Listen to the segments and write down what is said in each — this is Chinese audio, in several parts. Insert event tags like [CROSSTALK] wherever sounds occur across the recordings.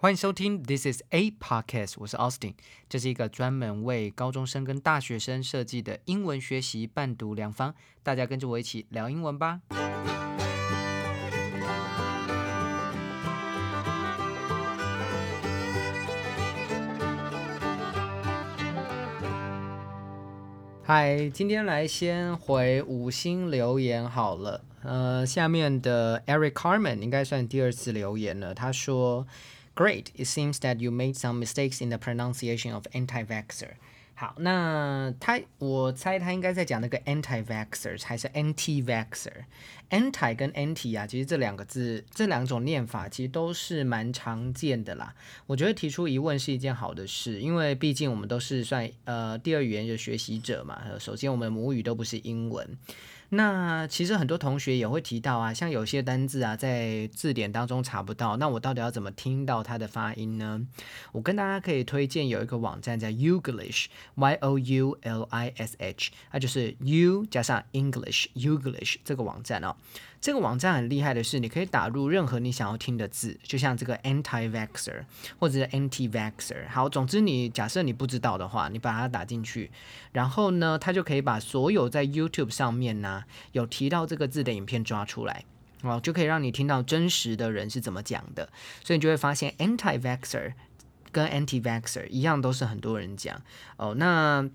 欢迎收听 This is a podcast，我是 Austin，这是一个专门为高中生跟大学生设计的英文学习伴读良方，大家跟着我一起聊英文吧。嗨，今天来先回五星留言好了。呃，下面的 Eric Carmen 应该算第二次留言了，他说。Great. It seems that you made some mistakes in the pronunciation of anti-vaxxer. 好，那他我猜他应该在讲那个 anti-vaxxers 还是 anti-vaxxer？anti 跟 anti 啊，其实这两个字这两种念法其实都是蛮常见的啦。我觉得提出疑问是一件好的事，因为毕竟我们都是算呃第二语言的学习者嘛。首先，我们母语都不是英文。那其实很多同学也会提到啊，像有些单字啊，在字典当中查不到，那我到底要怎么听到它的发音呢？我跟大家可以推荐有一个网站叫 Youglish，Y O U L I S H，它就是 U 加上 English，Youglish 这个网站哦。这个网站很厉害的是，你可以打入任何你想要听的字，就像这个 anti-vaxer 或者是 anti-vaxer。好，总之你假设你不知道的话，你把它打进去，然后呢，它就可以把所有在 YouTube 上面呢有提到这个字的影片抓出来，哦，就可以让你听到真实的人是怎么讲的。所以你就会发现 anti-vaxer 跟 anti-vaxer 一样，都是很多人讲哦。那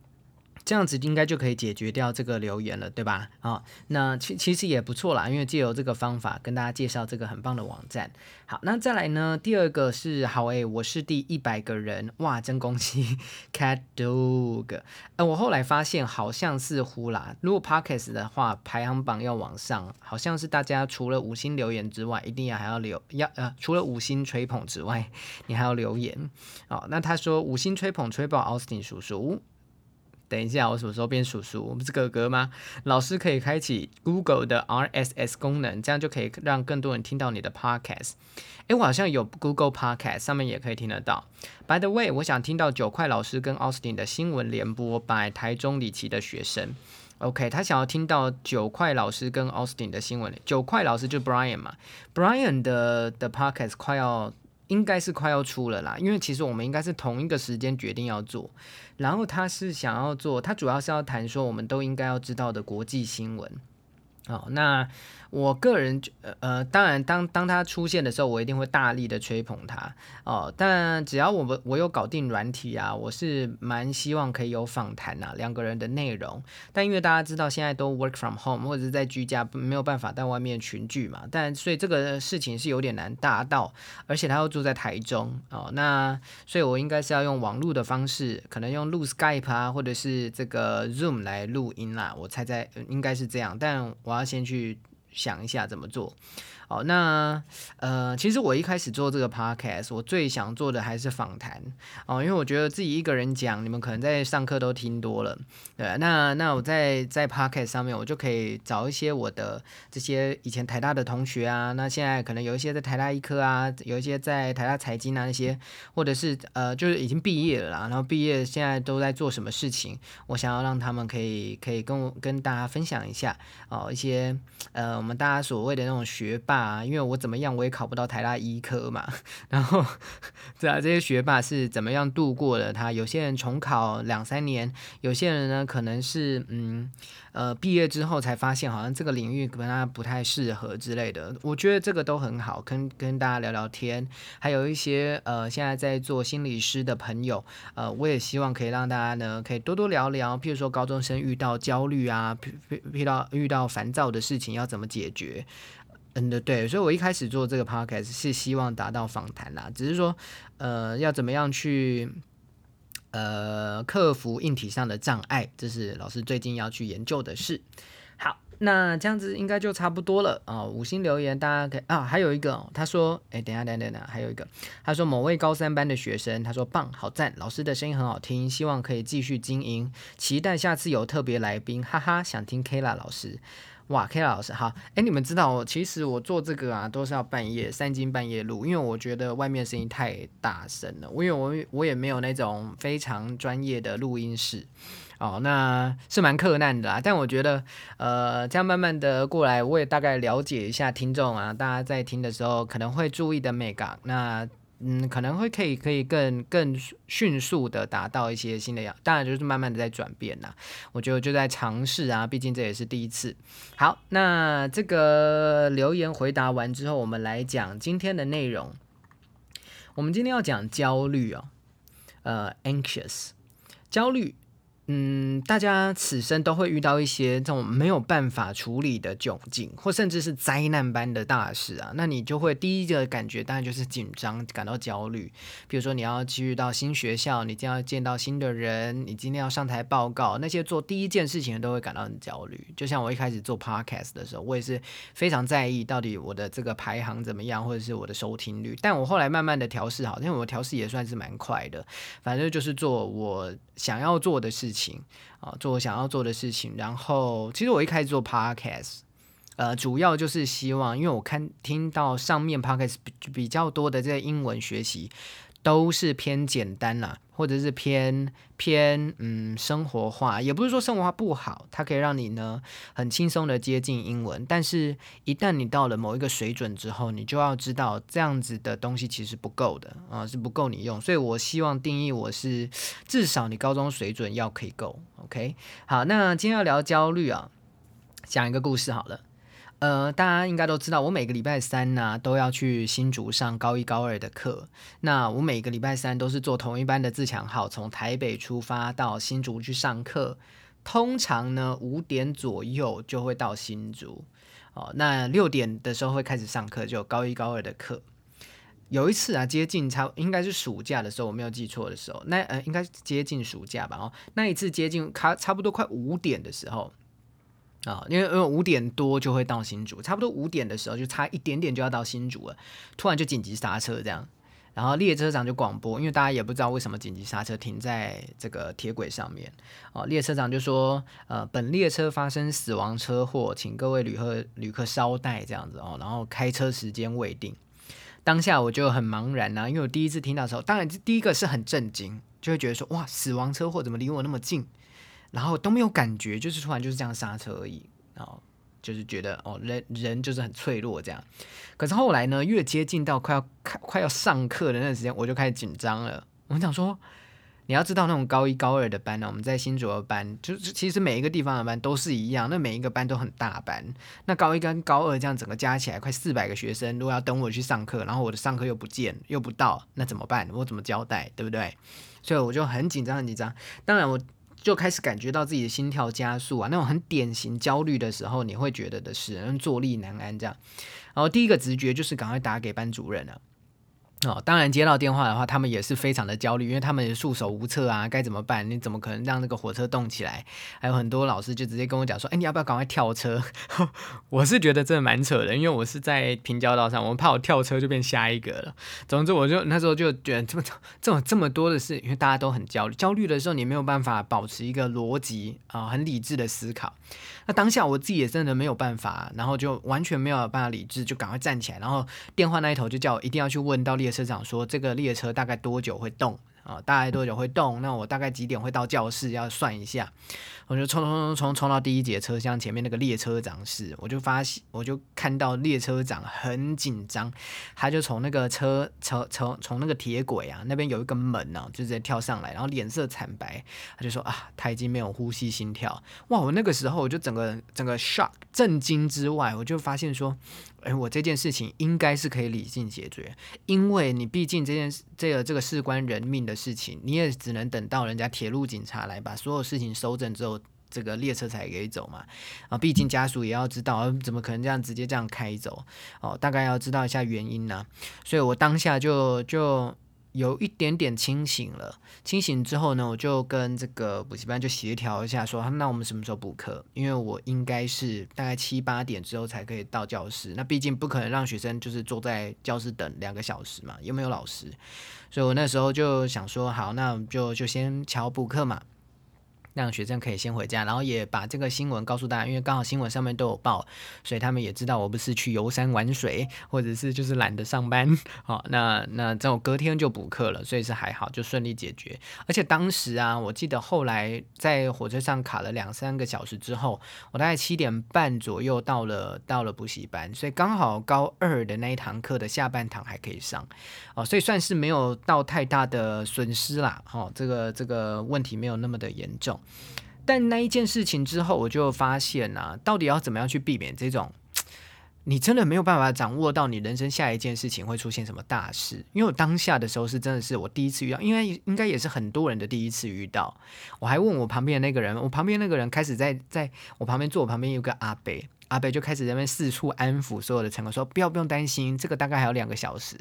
这样子应该就可以解决掉这个留言了，对吧？啊，那其其实也不错啦，因为借由这个方法跟大家介绍这个很棒的网站。好，那再来呢，第二个是好诶，我是第一百个人，哇，真恭喜，[LAUGHS] Cat Dog。呃，我后来发现好像似乎啦，如果 Podcast 的话，排行榜要往上，好像是大家除了五星留言之外，一定要还要留要呃，除了五星吹捧之外，你还要留言。哦，那他说五星吹捧吹爆 Austin 叔叔。等一下，我什么时候变叔叔？我不是哥哥吗？老师可以开启 Google 的 RSS 功能，这样就可以让更多人听到你的 Podcast。诶，我好像有 Google Podcast，上面也可以听得到。By the way，我想听到九块老师跟 Austin 的新闻联播，by 台中李奇的学生。OK，他想要听到九块老师跟 Austin 的新闻。九块老师就 Brian 嘛，Brian 的的 Podcast 快要。应该是快要出了啦，因为其实我们应该是同一个时间决定要做，然后他是想要做，他主要是要谈说我们都应该要知道的国际新闻。哦，那我个人呃呃，当然当当他出现的时候，我一定会大力的吹捧他哦。但只要我们我有搞定软体啊，我是蛮希望可以有访谈呐，两个人的内容。但因为大家知道现在都 work from home 或者是在居家，没有办法在外面群聚嘛。但所以这个事情是有点难达到，而且他又住在台中哦。那所以我应该是要用网络的方式，可能用录 Skype 啊，或者是这个 Zoom 来录音啦。我猜在应该是这样，但我。我要先去想一下怎么做。好，那呃，其实我一开始做这个 podcast，我最想做的还是访谈哦，因为我觉得自己一个人讲，你们可能在上课都听多了，对那那我在在 podcast 上面，我就可以找一些我的这些以前台大的同学啊，那现在可能有一些在台大医科啊，有一些在台大财经啊那些，或者是呃，就是已经毕业了啦，然后毕业现在都在做什么事情，我想要让他们可以可以跟我跟大家分享一下哦，一些呃，我们大家所谓的那种学霸。啊，因为我怎么样，我也考不到台大医科嘛。[LAUGHS] 然后，对啊，这些学霸是怎么样度过的？他有些人重考两三年，有些人呢可能是嗯呃毕业之后才发现，好像这个领域跟他不太适合之类的。我觉得这个都很好，跟跟大家聊聊天。还有一些呃现在在做心理师的朋友，呃，我也希望可以让大家呢可以多多聊聊，譬如说高中生遇到焦虑啊，遇遇到遇到烦躁的事情要怎么解决。嗯的对，所以我一开始做这个 podcast 是希望达到访谈啦，只是说，呃，要怎么样去，呃，克服硬体上的障碍，这是老师最近要去研究的事。好，那这样子应该就差不多了啊。五星留言大家可以啊，还有一个他说，哎，等下等下等等，还有一个他说某位高三班的学生，他说棒，好赞，老师的声音很好听，希望可以继续经营，期待下次有特别来宾，哈哈，想听 Kla 老师。哇，K 老师好，哎，你们知道，其实我做这个啊，都是要半夜三更半夜录，因为我觉得外面声音太大声了。因为我我也没有那种非常专业的录音室，哦，那是蛮困难的啊。但我觉得，呃，这样慢慢的过来，我也大概了解一下听众啊，大家在听的时候可能会注意的美感，那。嗯，可能会可以可以更更迅速的达到一些新的样，当然就是慢慢的在转变呐。我觉得就在尝试啊，毕竟这也是第一次。好，那这个留言回答完之后，我们来讲今天的内容。我们今天要讲焦虑哦，呃，anxious，焦虑。嗯，大家此生都会遇到一些这种没有办法处理的窘境，或甚至是灾难般的大事啊，那你就会第一个感觉当然就是紧张，感到焦虑。比如说你要去到新学校，你将要见到新的人，你今天要上台报告，那些做第一件事情都会感到很焦虑。就像我一开始做 podcast 的时候，我也是非常在意到底我的这个排行怎么样，或者是我的收听率。但我后来慢慢的调试好，因为我调试也算是蛮快的，反正就是做我想要做的事。情啊，做我想要做的事情。然后，其实我一开始做 podcast，呃，主要就是希望，因为我看听到上面 podcast 比比较多的这些英文学习。都是偏简单啦，或者是偏偏嗯生活化，也不是说生活化不好，它可以让你呢很轻松的接近英文。但是，一旦你到了某一个水准之后，你就要知道这样子的东西其实不够的啊，是不够你用。所以我希望定义我是至少你高中水准要可以够。OK，好，那今天要聊焦虑啊，讲一个故事好了。呃，大家应该都知道，我每个礼拜三呢都要去新竹上高一高二的课。那我每个礼拜三都是坐同一班的自强号，从台北出发到新竹去上课。通常呢五点左右就会到新竹，哦，那六点的时候会开始上课，就高一高二的课。有一次啊，接近差应该是暑假的时候，我没有记错的时候，那呃应该接近暑假吧。哦，那一次接近差差不多快五点的时候。啊，因为因为五点多就会到新竹，差不多五点的时候就差一点点就要到新竹了，突然就紧急刹车这样，然后列车长就广播，因为大家也不知道为什么紧急刹车停在这个铁轨上面，哦，列车长就说，呃，本列车发生死亡车祸，请各位旅客旅客稍待这样子哦，然后开车时间未定，当下我就很茫然呐，因为我第一次听到的时候，当然第一个是很震惊，就会觉得说，哇，死亡车祸怎么离我那么近？然后都没有感觉，就是突然就是这样刹车而已，然后就是觉得哦，人人就是很脆弱这样。可是后来呢，越接近到快要开快要上课的那段时间，我就开始紧张了。我想说，你要知道那种高一高二的班呢，我们在新竹的班，就是其实每一个地方的班都是一样，那每一个班都很大班。那高一跟高二这样整个加起来快四百个学生，如果要等我去上课，然后我的上课又不见又不到，那怎么办？我怎么交代？对不对？所以我就很紧张很紧张。当然我。就开始感觉到自己的心跳加速啊，那种很典型焦虑的时候，你会觉得的是坐立难安这样。然后第一个直觉就是赶快打给班主任了。哦，当然接到电话的话，他们也是非常的焦虑，因为他们束手无策啊，该怎么办？你怎么可能让那个火车动起来？还有很多老师就直接跟我讲说：“哎，你要不要赶快跳车？” [LAUGHS] 我是觉得真的蛮扯的，因为我是在平交道上，我怕我跳车就变下一个了。总之，我就那时候就觉得这么这么这么多的事，因为大家都很焦虑，焦虑的时候你没有办法保持一个逻辑啊，很理智的思考。那当下我自己也真的没有办法，然后就完全没有办法理智，就赶快站起来，然后电话那一头就叫我一定要去问到列车长说这个列车大概多久会动啊？大概多久会动？那我大概几点会到教室？要算一下。我就冲冲冲冲冲到第一节车厢前面那个列车长室，我就发现，我就看到列车长很紧张，他就从那个车车从从那个铁轨啊那边有一个门呢，就直接跳上来，然后脸色惨白，他就说啊，他已经没有呼吸心跳。哇！我那个时候我就整个整个 shock 震惊之外，我就发现说，哎，我这件事情应该是可以理性解决，因为你毕竟这件这个这个事关人命的事情，你也只能等到人家铁路警察来把所有事情收整之后。这个列车才可以走嘛，啊，毕竟家属也要知道，怎么可能这样直接这样开走？哦，大概要知道一下原因呢。所以我当下就就有一点点清醒了。清醒之后呢，我就跟这个补习班就协调一下，说那我们什么时候补课？因为我应该是大概七八点之后才可以到教室。那毕竟不可能让学生就是坐在教室等两个小时嘛，又没有老师。所以我那时候就想说，好，那就就先瞧补课嘛。让学生可以先回家，然后也把这个新闻告诉大家，因为刚好新闻上面都有报，所以他们也知道我不是去游山玩水，或者是就是懒得上班，好，那那这种隔天就补课了，所以是还好，就顺利解决。而且当时啊，我记得后来在火车上卡了两三个小时之后，我大概七点半左右到了到了补习班，所以刚好高二的那一堂课的下半堂还可以上，哦，所以算是没有到太大的损失啦，哦，这个这个问题没有那么的严重。但那一件事情之后，我就发现啊，到底要怎么样去避免这种，你真的没有办法掌握到你人生下一件事情会出现什么大事。因为我当下的时候是真的是我第一次遇到，因为应该也是很多人的第一次遇到。我还问我旁边那个人，我旁边那个人开始在在我旁边坐，我旁边有个阿伯。阿北就开始在那边四处安抚所有的乘客，说不要不用担心，这个大概还有两个小时。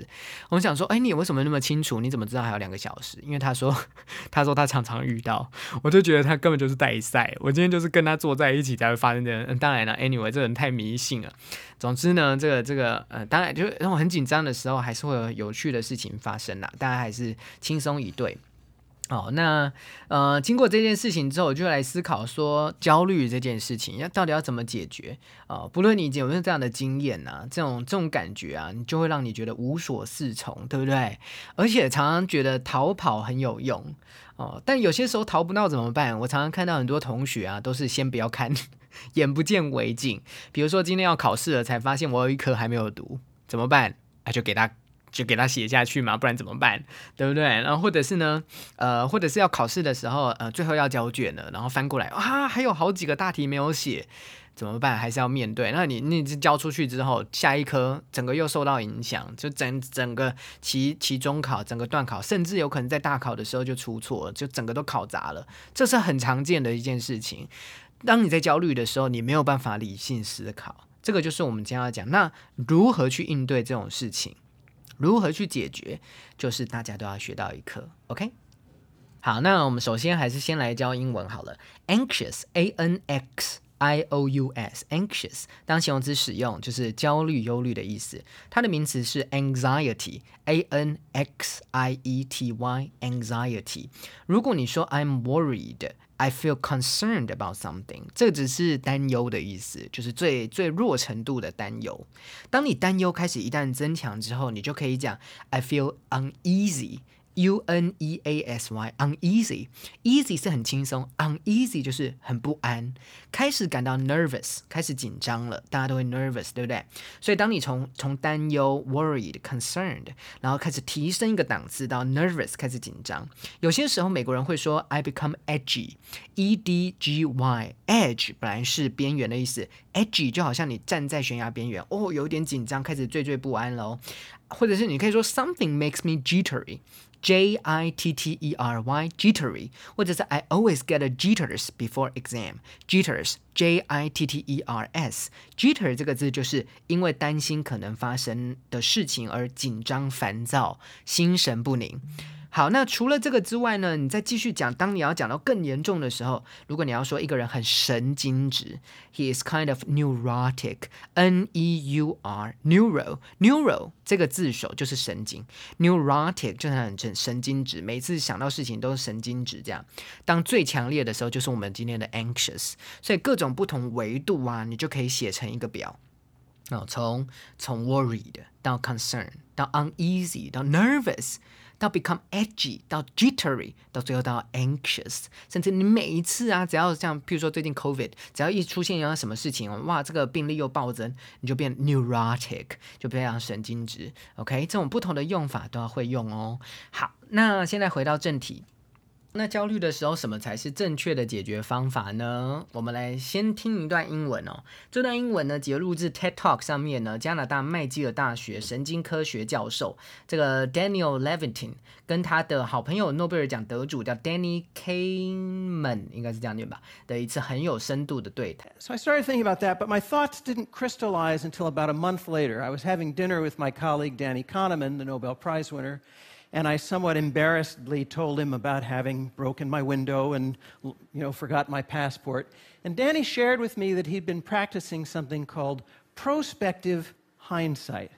我们想说，哎，你为什么那么清楚？你怎么知道还有两个小时？因为他说，[LAUGHS] 他说他常常遇到，我就觉得他根本就是代赛。我今天就是跟他坐在一起才会发生这。当然了，anyway，这人太迷信了。总之呢，这个这个呃，当然就是让我很紧张的时候，还是会有有趣的事情发生啦。大家还是轻松以对。好，那呃，经过这件事情之后，我就来思考说，焦虑这件事情要到底要怎么解决啊？不论你有没有这样的经验呐，这种这种感觉啊，你就会让你觉得无所适从，对不对？而且常常觉得逃跑很有用哦，但有些时候逃不到怎么办？我常常看到很多同学啊，都是先不要看，[LAUGHS] 眼不见为净。比如说今天要考试了，才发现我有一科还没有读，怎么办？啊，就给他。就给他写下去嘛，不然怎么办？对不对？然后或者是呢，呃，或者是要考试的时候，呃，最后要交卷了，然后翻过来，啊，还有好几个大题没有写，怎么办？还是要面对？那你你交出去之后，下一科整个又受到影响，就整整个期期中考，整个段考，甚至有可能在大考的时候就出错，就整个都考砸了。这是很常见的一件事情。当你在焦虑的时候，你没有办法理性思考，这个就是我们今天要讲。那如何去应对这种事情？如何去解决，就是大家都要学到一课，OK？好，那我们首先还是先来教英文好了。Anxious，A N X I O U S，Anxious 当形容词使用就是焦虑、忧虑的意思。它的名词是 Anxiety，A N X I E T Y，Anxiety。如果你说 I'm worried。I feel concerned about something，这只是担忧的意思，就是最最弱程度的担忧。当你担忧开始一旦增强之后，你就可以讲 I feel uneasy。U N E A S Y uneasy，easy 是很轻松，uneasy 就是很不安，开始感到 nervous，开始紧张了，大家都会 nervous，对不對？所以當你從從擔憂 worried concerned，然後開始提升一個檔次到 nervous，開始緊張。有些時候美國人會說 I become edgy，E D G Y，edge 本來是邊緣的意思，edgy 就好像你站在悬崖邊緣，哦，有點緊張，開始惴惴不安喽。或者是你可以說 something makes me jittery。J I T T E R Y jittery，或者是 I always get a jitters before exam。jitters J I T T E R S jitter 这个字就是因为担心可能发生的事情而紧张烦躁、心神不宁。 好，那除了这个之外呢？你再继续讲。当你要讲到更严重的时候，如果你要说一个人很神经质，he is kind of neurotic，n e u r neuro neuro 这个字首就是神经，neurotic 就是很神神经质，每次想到事情都是神经质这样。当最强烈的时候，就是我们今天的 anxious。所以各种不同维度啊，你就可以写成一个表。哦，从从 worried 到 concern 到 uneasy 到 nervous。到 become edgy，到 jittery，到最后到 anxious，甚至你每一次啊，只要像，譬如说最近 COVID，只要一出现有什么事情，哇，这个病例又暴增，你就变 neurotic，就变成神经质。OK，这种不同的用法都要会用哦。好，那现在回到正题。那焦虑的时候，什么才是正确的解决方法呢？我们来先听一段英文哦。这段英文呢，节录自 TED Talk 上面呢，加拿大麦吉尔大学神经科学教授这个 Daniel Levitin 跟他的好朋友诺贝尔奖得主叫 Danny Kahneman，应该是这样念吧，的一次很有深度的对谈。So I started thinking about that, but my thoughts didn't crystallize until about a month later. I was having dinner with my colleague Danny Kahneman, the Nobel Prize winner. and I somewhat embarrassedly told him about having broken my window and you know forgot my passport. And Danny shared with me that he'd been practicing something called prospective hindsight.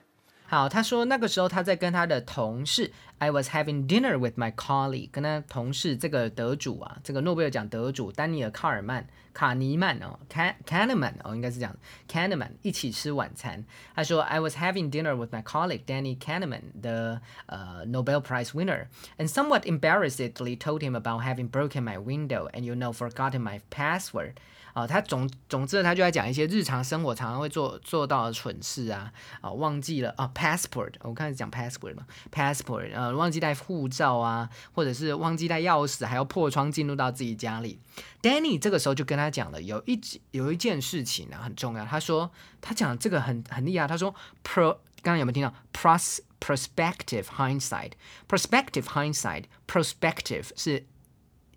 好，他说那个时候他在跟他的同事，I was having dinner with my colleague，跟他同事这个得主啊，这个诺贝尔奖得主丹尼尔·卡尔曼、 卡尼曼哦，Can Kahneman 哦，应该是这样，Kahneman 一起吃晚餐。他说 I was having dinner with my colleague Danny Kahneman，the 呃 Nobel Prize winner，and somewhat embarrassedly told him about having broken my window and you know forgotten my password。 啊，他总总之他就在讲一些日常生活常常会做做到的蠢事啊，啊，忘记了啊，passport，我开始讲 passport 嘛，passport，呃，忘记带护照啊，或者是忘记带钥匙，还要破窗进入到自己家里。Danny 这个时候就跟他讲了，有一有一件事情呢很重要，他说他讲这个很很厉害，他说 pro，刚刚有没有听到 pros prospective hindsight，prospective hindsight，prospective 是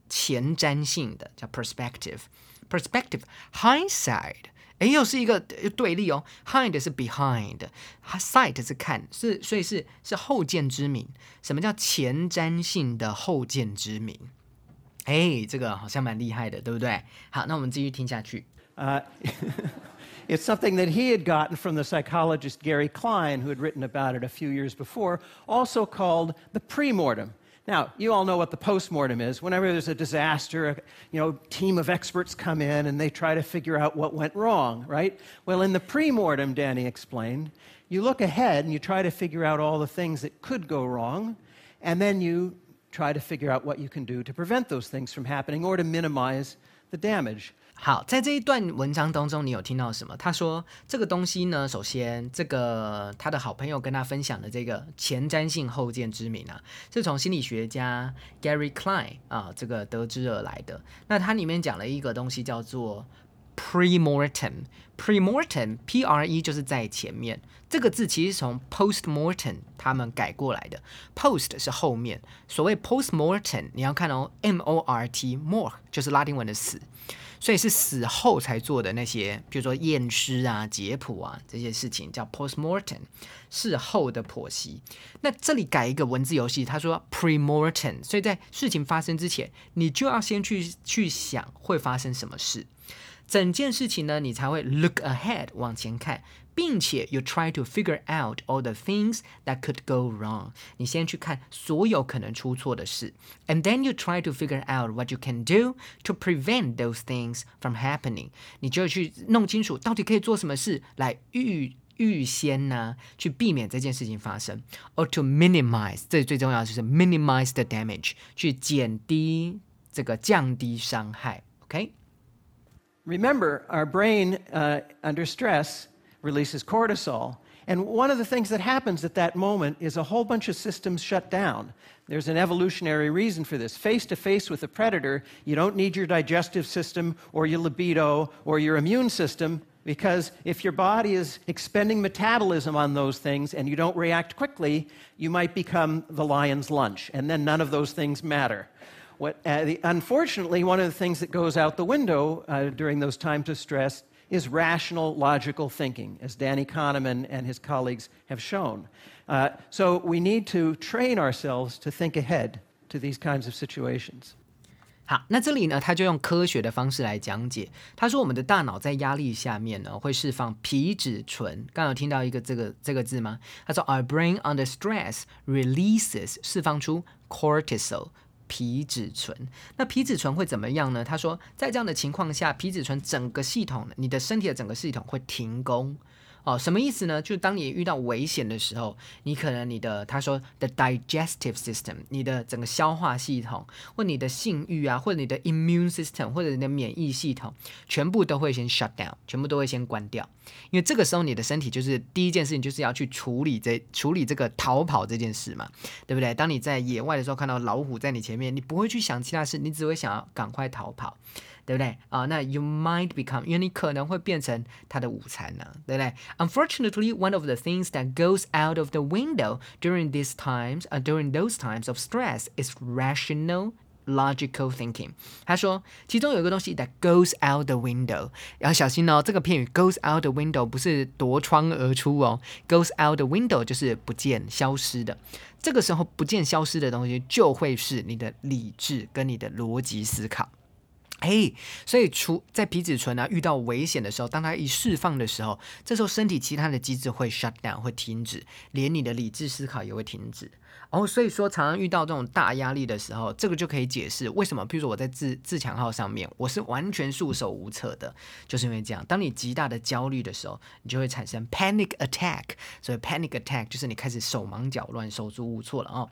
前瞻性的，叫 perspective。perspective hindsight，哎，又是一个对立哦。hind 是 behind，sight 是看，是所以是是后见之明。什么叫前瞻性的后见之明？哎，这个好像蛮厉害的，对不对？好，那我们继续听下去。Uh, [LAUGHS] it's something that he had gotten from the psychologist Gary Klein, who had written about it a few years before, also called the premortem. Now, you all know what the postmortem is. Whenever there's a disaster, a you know, team of experts come in and they try to figure out what went wrong, right? Well, in the premortem, Danny explained, you look ahead and you try to figure out all the things that could go wrong, and then you try to figure out what you can do to prevent those things from happening or to minimize the damage. 好，在这一段文章当中，你有听到什么？他说这个东西呢，首先，这个他的好朋友跟他分享的这个前瞻性后见之明啊，是从心理学家 Gary Klein 啊这个得知而来的。那它里面讲了一个东西叫做 premortem，premortem，P R E 就是在前面，这个字其实从 postmortem 他们改过来的，post 是后面，所谓 postmortem，你要看哦，M O R T，more 就是拉丁文的死。所以是死后才做的那些，比如说验尸啊、解剖啊这些事情，叫 postmortem，事后的剖析。那这里改一个文字游戏，他说 premortem，所以在事情发生之前，你就要先去去想会发生什么事，整件事情呢，你才会 look ahead 往前看。并且 you try to figure out all the things that could go wrong。你先去看所有可能出错的事，and then you try to figure out what you can do to prevent those things from happening。你就去弄清楚到底可以做什么事来预预先呢，去避免这件事情发生，or to minimize。这最重要就是 minimize the damage，去减低这个降低伤害。OK。Remember, our brain uh, under stress releases cortisol. And one of the things that happens at that moment is a whole bunch of systems shut down. There's an evolutionary reason for this. Face to face with a predator, you don't need your digestive system or your libido or your immune system because if your body is expending metabolism on those things and you don't react quickly, you might become the lion's lunch, and then none of those things matter. What, uh, the, unfortunately, one of the things that goes out the window uh, during those times of stress is rational, logical thinking, as Danny Kahneman and his colleagues have shown. Uh, so we need to train ourselves to think ahead to these kinds of situations. 好，那这里呢，他就用科学的方式来讲解。他说，我们的大脑在压力下面呢，会释放皮质醇。刚有听到一个这个这个字吗？他说，Our brain under stress releases 释放出 cortisol。 皮质醇，那皮质醇会怎么样呢？他说，在这样的情况下，皮质醇整个系统，你的身体的整个系统会停工。哦，什么意思呢？就当你遇到危险的时候，你可能你的他说 the digestive system，你的整个消化系统，或你的性欲啊，或者你的 immune system，或者你的免疫系统，全部都会先 shut down，全部都会先关掉。因为这个时候你的身体就是第一件事情就是要去处理这处理这个逃跑这件事嘛，对不对？当你在野外的时候看到老虎在你前面，你不会去想其他事，你只会想要赶快逃跑。对不对啊？那 you might become，因为你可能会变成他的午餐呢，对不对？Unfortunately, one of the things that goes out of the window during these times, uh, during those times of stress, is rational logical thinking。他说，其中有一个东西 that goes out the window，要小心哦。这个片语 goes out the window 不是夺窗而出哦，goes out the window 就是不见、消失的。这个时候不见、消失的东西，就会是你的理智跟你的逻辑思考。哎，所以除在皮质醇啊遇到危险的时候，当它一释放的时候，这时候身体其他的机制会 shut down 会停止，连你的理智思考也会停止。哦，所以说常常遇到这种大压力的时候，这个就可以解释为什么，譬如说我在自自强号上面，我是完全束手无策的，就是因为这样。当你极大的焦虑的时候，你就会产生 panic attack。所以 panic attack 就是你开始手忙脚乱、手足无措了哦。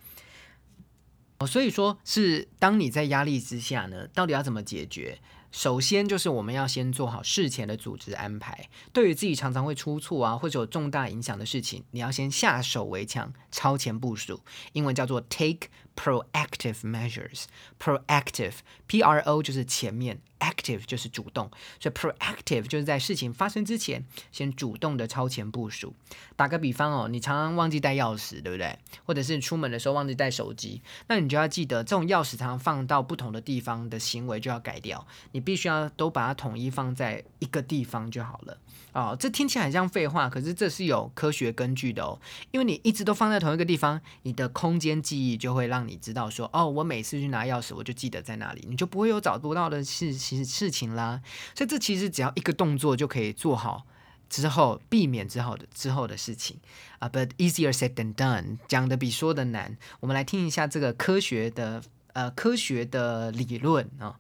哦，所以说是当你在压力之下呢，到底要怎么解决？首先就是我们要先做好事前的组织安排。对于自己常常会出错啊，或者有重大影响的事情，你要先下手为强，超前部署。英文叫做 take proactive measures。proactive，P R O 就是前面。Active 就是主动，所以 proactive 就是在事情发生之前，先主动的超前部署。打个比方哦，你常常忘记带钥匙，对不对？或者是出门的时候忘记带手机，那你就要记得，这种钥匙常常放到不同的地方的行为就要改掉。你必须要都把它统一放在一个地方就好了。哦，这听起来很像废话，可是这是有科学根据的哦。因为你一直都放在同一个地方，你的空间记忆就会让你知道说，哦，我每次去拿钥匙，我就记得在哪里，你就不会有找不到的事情事事情啦。所以这其实只要一个动作就可以做好，之后避免之后的之后的事情啊。But easier said than done，讲的比说的难。我们来听一下这个科学的呃科学的理论啊。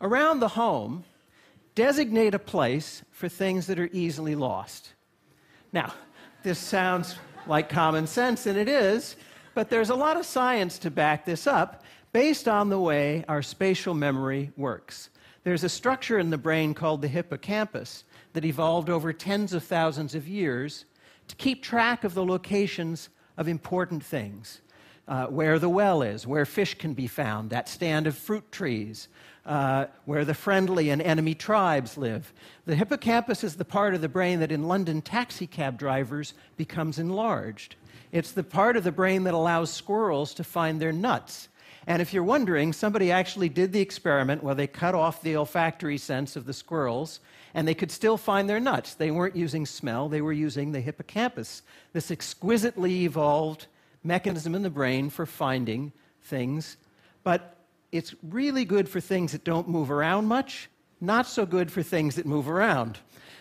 Around the home. designate a place for things that are easily lost. Now, this sounds like common sense, and it is, but there's a lot of science to back this up based on the way our spatial memory works. There's a structure in the brain called the hippocampus that evolved over tens of thousands of years to keep track of the locations of important things. Uh, where the well is, where fish can be found, that stand of fruit trees, uh, where the friendly and enemy tribes live. The hippocampus is the part of the brain that in London taxicab drivers becomes enlarged. It's the part of the brain that allows squirrels to find their nuts. And if you're wondering, somebody actually did the experiment where they cut off the olfactory sense of the squirrels and they could still find their nuts. They weren't using smell, they were using the hippocampus, this exquisitely evolved mechanism in the brain for finding things. But it's really good for things that don't move around much, not so good for things that move around.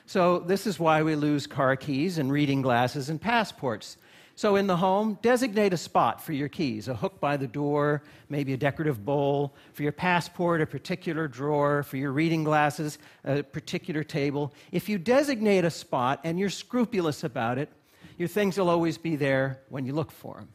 So, this is why we lose car keys and reading glasses and passports. So, in the home, designate a spot for your keys a hook by the door, maybe a decorative bowl. For your passport, a particular drawer. For your reading glasses, a particular table. If you designate a spot and you're scrupulous about it, your things will always be there when you look for them.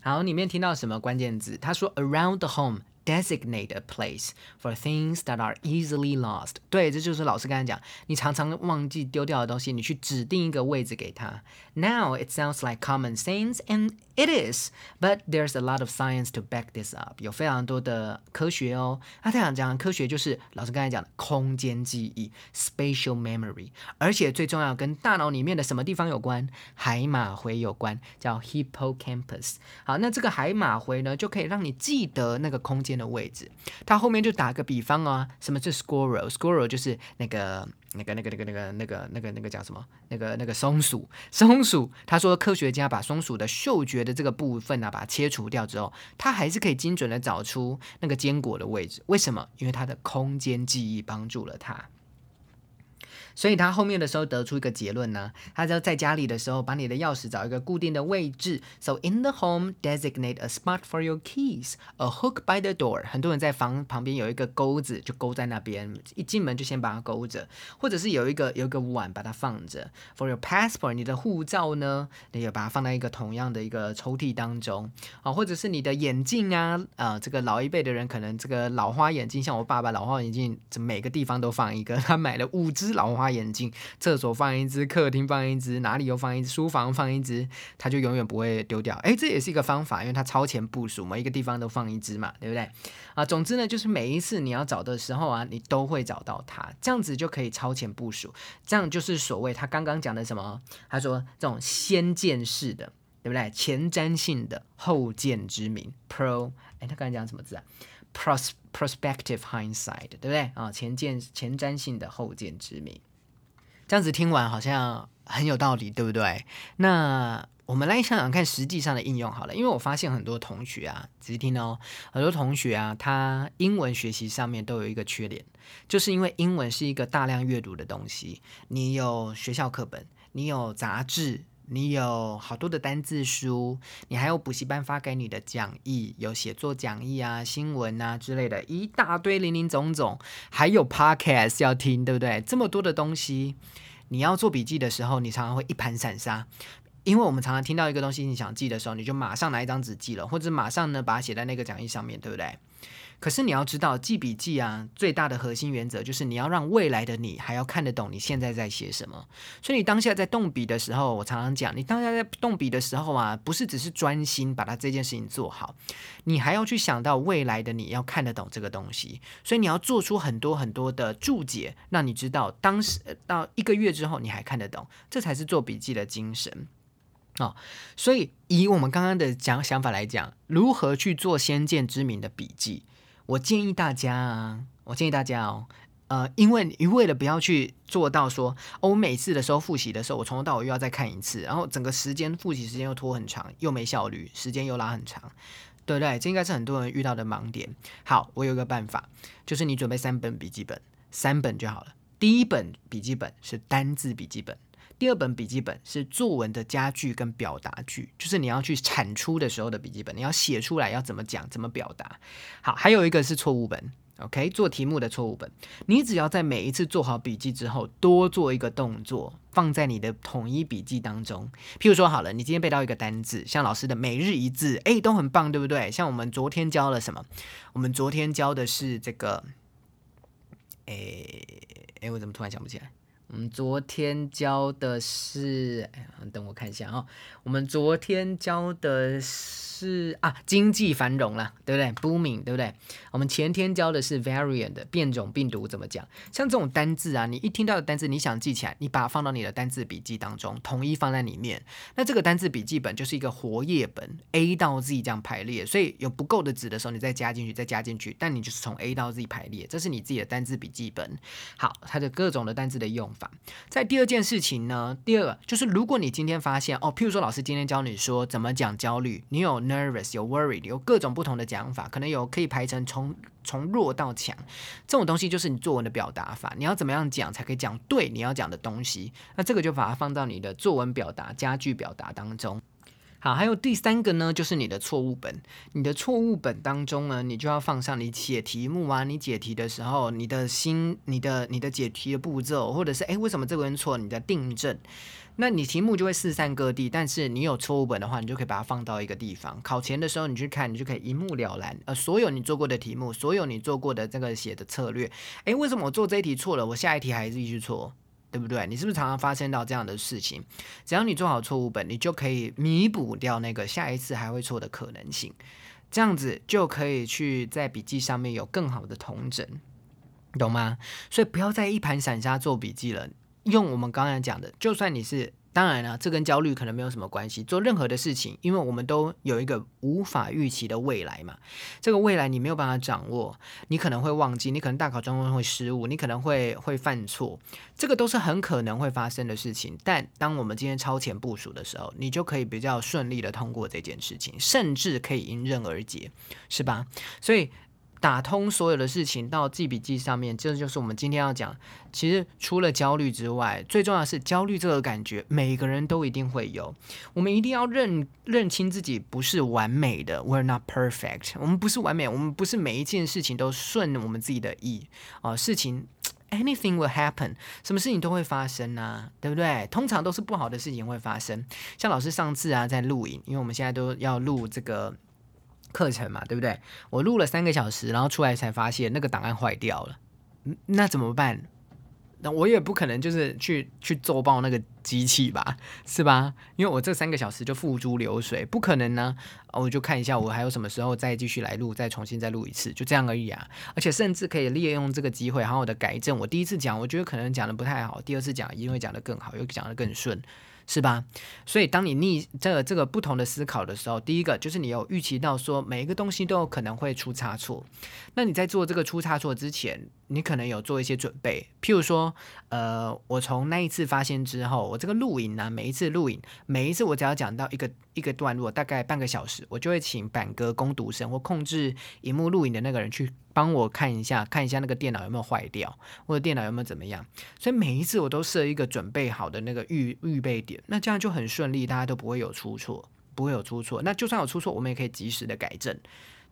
好，里面听到什么关键字？他说 around the home designate a place for things that are easily lost。对，这就是老师刚才讲，你常常忘记丢掉的东西，你去指定一个位置给它。Now it sounds like common sense, and it is, but there's a lot of science to back this up。有非常多的科学哦。那他想讲科学就是老师刚才讲的空间记忆 （spatial memory），而且最重要跟大脑里面的什么地方有关？海马回有关，叫 hippocampus。好，那这个海马回呢，就可以让你记得那个空间。的位置，他后面就打个比方啊，什么是 squirrel？squirrel 就是那个那个那个那个那个那个那个那个叫什么？那个那个松鼠。松鼠，他说科学家把松鼠的嗅觉的这个部分啊，把它切除掉之后，它还是可以精准的找出那个坚果的位置。为什么？因为它的空间记忆帮助了它。所以他后面的时候得出一个结论呢，他就在家里的时候把你的钥匙找一个固定的位置。So in the home, designate a spot for your keys, a hook by the door。很多人在房旁边有一个钩子，就勾在那边，一进门就先把它勾着，或者是有一个有一个碗把它放着。For your passport，你的护照呢，你也把它放在一个同样的一个抽屉当中啊，或者是你的眼镜啊，啊，这个老一辈的人可能这个老花眼镜，像我爸爸老花眼镜，每个地方都放一个，他买了五只老花。眼镜，厕所放一只，客厅放一只，哪里又放一只，书房放一只，它就永远不会丢掉。哎，这也是一个方法，因为它超前部署，每一个地方都放一只嘛，对不对？啊，总之呢，就是每一次你要找的时候啊，你都会找到它，这样子就可以超前部署。这样就是所谓他刚刚讲的什么？他说这种先见式的，对不对？前瞻性的，后见之明，pro。哎，他刚才讲什么字啊？pros prospective hindsight，对不对？啊，前见前瞻性的，后见之明。这样子听完好像很有道理，对不对？那我们来想想看实际上的应用好了，因为我发现很多同学啊，仔细听哦，很多同学啊，他英文学习上面都有一个缺点，就是因为英文是一个大量阅读的东西，你有学校课本，你有杂志。你有好多的单字书，你还有补习班发给你的讲义，有写作讲义啊、新闻啊之类的，一大堆零零总总，还有 podcast 要听，对不对？这么多的东西，你要做笔记的时候，你常常会一盘散沙，因为我们常常听到一个东西，你想记的时候，你就马上拿一张纸记了，或者马上呢把它写在那个讲义上面对不对？可是你要知道，记笔记啊，最大的核心原则就是你要让未来的你还要看得懂你现在在写什么。所以你当下在动笔的时候，我常常讲，你当下在动笔的时候啊，不是只是专心把它这件事情做好，你还要去想到未来的你要看得懂这个东西。所以你要做出很多很多的注解，让你知道当时到一个月之后你还看得懂，这才是做笔记的精神。哦，所以以我们刚刚的讲想法来讲，如何去做先见之明的笔记？我建议大家啊，我建议大家哦，呃，因为你为了不要去做到说，哦，我每次的时候复习的时候，我从头到尾又要再看一次，然后整个时间复习时间又拖很长，又没效率，时间又拉很长，对不对？这应该是很多人遇到的盲点。好，我有一个办法，就是你准备三本笔记本，三本就好了。第一本笔记本是单字笔记本。第二本笔记本是作文的家具跟表达句，就是你要去产出的时候的笔记本，你要写出来要怎么讲，怎么表达。好，还有一个是错误本，OK，做题目的错误本。你只要在每一次做好笔记之后，多做一个动作，放在你的统一笔记当中。譬如说，好了，你今天背到一个单字，像老师的每日一字，哎，都很棒，对不对？像我们昨天教了什么？我们昨天教的是这个，哎哎，我怎么突然想不起来？我们昨天教的是，哎呀，等我看一下啊。我们昨天教的是啊，经济繁荣了，对不对？Booming，对不对？我们前天教的是 variant 变种病毒怎么讲？像这种单字啊，你一听到的单字，你想记起来，你把它放到你的单字笔记当中，统一放在里面。那这个单字笔记本就是一个活页本，A 到 Z 这样排列。所以有不够的纸的时候，你再加进去，再加进去。但你就是从 A 到 Z 排列，这是你自己的单字笔记本。好，它的各种的单字的用。在第二件事情呢，第二个就是，如果你今天发现哦，譬如说老师今天教你说怎么讲焦虑，你有 nervous，有 worried，有各种不同的讲法，可能有可以排成从从弱到强这种东西，就是你作文的表达法，你要怎么样讲才可以讲对你要讲的东西？那这个就把它放到你的作文表达、家具表达当中。好，还有第三个呢，就是你的错误本。你的错误本当中呢，你就要放上你写题目啊，你解题的时候，你的心、你的、你的解题的步骤，或者是诶，为什么这个人错？你的订正，那你题目就会四散各地。但是你有错误本的话，你就可以把它放到一个地方。考前的时候你去看，你就可以一目了然。呃，所有你做过的题目，所有你做过的这个写的策略，诶，为什么我做这一题错了，我下一题还是继续错？对不对？你是不是常常发生到这样的事情？只要你做好错误本，你就可以弥补掉那个下一次还会错的可能性。这样子就可以去在笔记上面有更好的同整，懂吗？所以不要再一盘散沙做笔记了，用我们刚才讲的，就算你是。当然了，这跟焦虑可能没有什么关系。做任何的事情，因为我们都有一个无法预期的未来嘛。这个未来你没有办法掌握，你可能会忘记，你可能大考中会失误，你可能会会犯错，这个都是很可能会发生的事情。但当我们今天超前部署的时候，你就可以比较顺利的通过这件事情，甚至可以迎刃而解，是吧？所以。打通所有的事情到记笔记上面，这就是我们今天要讲。其实除了焦虑之外，最重要的是焦虑这个感觉，每个人都一定会有。我们一定要认认清自己不是完美的，We're not perfect。我们不是完美，我们不是每一件事情都顺我们自己的意啊。事情 [TSK] anything will happen，什么事情都会发生啊，对不对？通常都是不好的事情会发生。像老师上次啊，在录影，因为我们现在都要录这个。课程嘛，对不对？我录了三个小时，然后出来才发现那个档案坏掉了，那怎么办？那我也不可能就是去去揍爆那个机器吧，[LAUGHS] 是吧？因为我这三个小时就付诸流水，不可能呢。我就看一下我还有什么时候再继续来录，再重新再录一次，就这样而已啊。而且甚至可以利用这个机会好好的改正。我第一次讲，我觉得可能讲的不太好，第二次讲一定会讲的更好，又讲的更顺。是吧？所以当你逆这个这个不同的思考的时候，第一个就是你有预期到说每一个东西都有可能会出差错。那你在做这个出差错之前，你可能有做一些准备。譬如说，呃，我从那一次发现之后，我这个录影呢，每一次录影，每一次我只要讲到一个一个段落，大概半个小时，我就会请板哥攻读生或控制荧幕录影的那个人去帮我看一下，看一下那个电脑有没有坏掉，或者电脑有没有怎么样。所以每一次我都设一个准备好的那个预预备点。那这样就很顺利，大家都不会有出错，不会有出错。那就算有出错，我们也可以及时的改正。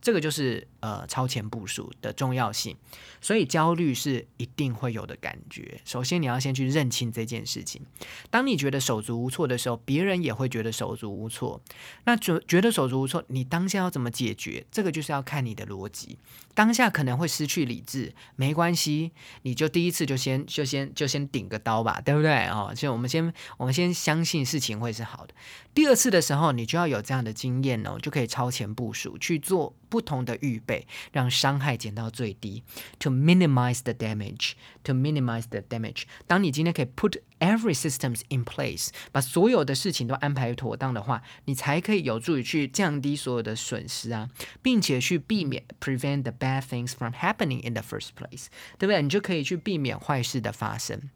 这个就是呃超前部署的重要性，所以焦虑是一定会有的感觉。首先你要先去认清这件事情。当你觉得手足无措的时候，别人也会觉得手足无措。那觉觉得手足无措，你当下要怎么解决？这个就是要看你的逻辑。当下可能会失去理智，没关系，你就第一次就先就先就先顶个刀吧，对不对？哦，就我们先我们先相信事情会是好的。第二次的时候，你就要有这样的经验哦，就可以超前部署去做不同的预备，让伤害减到最低。To minimize the damage, to minimize the damage。当你今天可以 put every systems in place，把所有的事情都安排妥当的话，你才可以有助于去降低所有的损失啊，并且去避免 prevent the bad things from happening in the first place，对不对？你就可以去避免坏事的发生，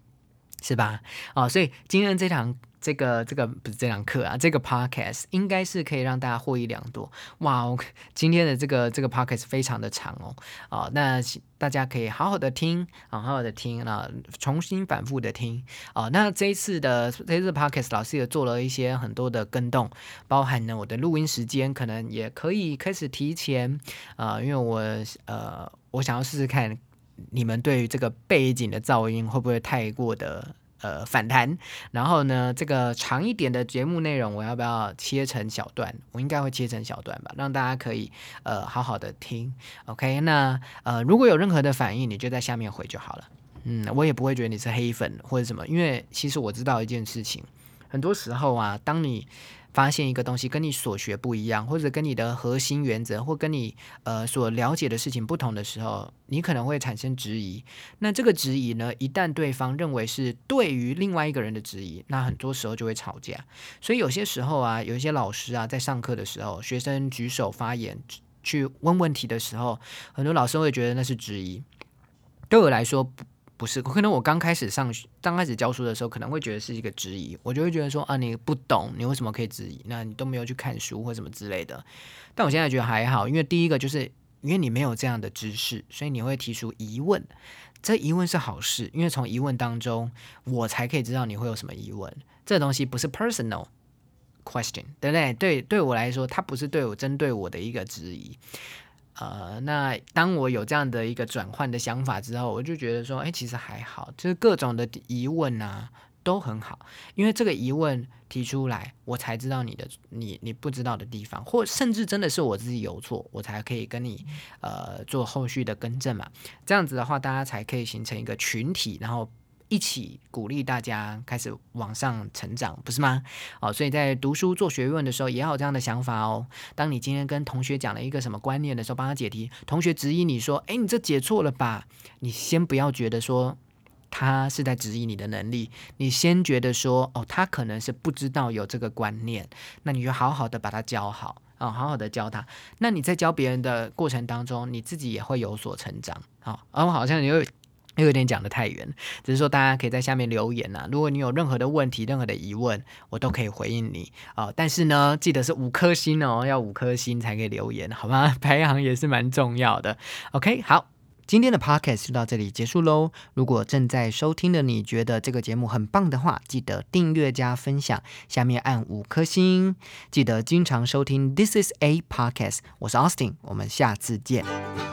是吧？哦，所以今天这堂。这个这个不是这堂课啊，这个 podcast 应该是可以让大家获益良多。哇哦，今天的这个这个 podcast 非常的长哦，啊，那大家可以好好的听，好好的听啊，重新反复的听啊。那这一次的这次 podcast 老师也做了一些很多的跟动，包含呢我的录音时间可能也可以开始提前啊，因为我呃我想要试试看你们对于这个背景的噪音会不会太过的。呃，反弹，然后呢，这个长一点的节目内容，我要不要切成小段？我应该会切成小段吧，让大家可以呃好好的听。OK，那呃如果有任何的反应，你就在下面回就好了。嗯，我也不会觉得你是黑粉或者什么，因为其实我知道一件事情，很多时候啊，当你发现一个东西跟你所学不一样，或者跟你的核心原则或跟你呃所了解的事情不同的时候，你可能会产生质疑。那这个质疑呢，一旦对方认为是对于另外一个人的质疑，那很多时候就会吵架。所以有些时候啊，有一些老师啊，在上课的时候，学生举手发言去问问题的时候，很多老师会觉得那是质疑。对我来说，不是，可能我刚开始上学、刚开始教书的时候，可能会觉得是一个质疑，我就会觉得说啊，你不懂，你为什么可以质疑？那你都没有去看书或什么之类的。但我现在觉得还好，因为第一个就是因为你没有这样的知识，所以你会提出疑问，这疑问是好事，因为从疑问当中，我才可以知道你会有什么疑问。这东西不是 personal question，对不对？对，对我来说，它不是对我针对我的一个质疑。呃，那当我有这样的一个转换的想法之后，我就觉得说，哎，其实还好，就是各种的疑问啊都很好，因为这个疑问提出来，我才知道你的你你不知道的地方，或甚至真的是我自己有错，我才可以跟你呃做后续的更正嘛。这样子的话，大家才可以形成一个群体，然后。一起鼓励大家开始往上成长，不是吗？哦，所以在读书做学问的时候，也有这样的想法哦。当你今天跟同学讲了一个什么观念的时候，帮他解题，同学质疑你说：“哎，你这解错了吧？”你先不要觉得说他是在质疑你的能力，你先觉得说：“哦，他可能是不知道有这个观念。”那你就好好的把他教好啊，好好的教他。那你在教别人的过程当中，你自己也会有所成长。好，而我好像有。又有点讲的太远，只是说大家可以在下面留言呐。如果你有任何的问题、任何的疑问，我都可以回应你啊。但是呢，记得是五颗星哦，要五颗星才可以留言，好吗？[LAUGHS] 排行也是蛮重要的。OK，好，今天的 Podcast 就到这里结束喽。如果正在收听的你觉得这个节目很棒的话，记得订阅加分享，下面按五颗星。记得经常收听 This is a Podcast，我是 Austin，我们下次见。